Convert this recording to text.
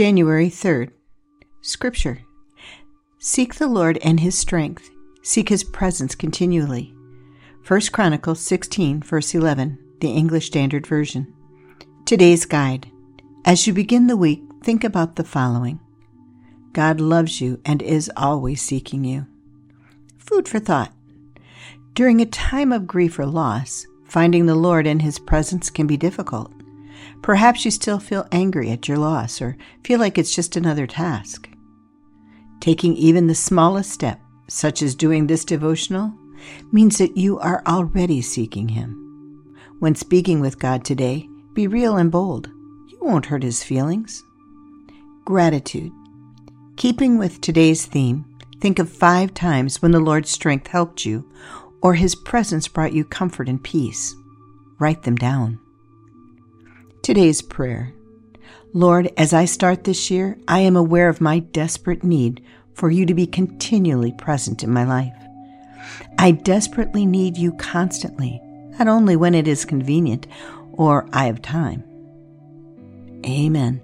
January 3rd. Scripture. Seek the Lord and his strength. Seek his presence continually. 1 Chronicles 16, verse 11, the English Standard Version. Today's guide. As you begin the week, think about the following God loves you and is always seeking you. Food for thought. During a time of grief or loss, finding the Lord and his presence can be difficult. Perhaps you still feel angry at your loss or feel like it's just another task. Taking even the smallest step, such as doing this devotional, means that you are already seeking Him. When speaking with God today, be real and bold. You won't hurt His feelings. Gratitude. Keeping with today's theme, think of five times when the Lord's strength helped you or His presence brought you comfort and peace. Write them down. Today's prayer Lord, as I start this year, I am aware of my desperate need for you to be continually present in my life. I desperately need you constantly, not only when it is convenient or I have time. Amen.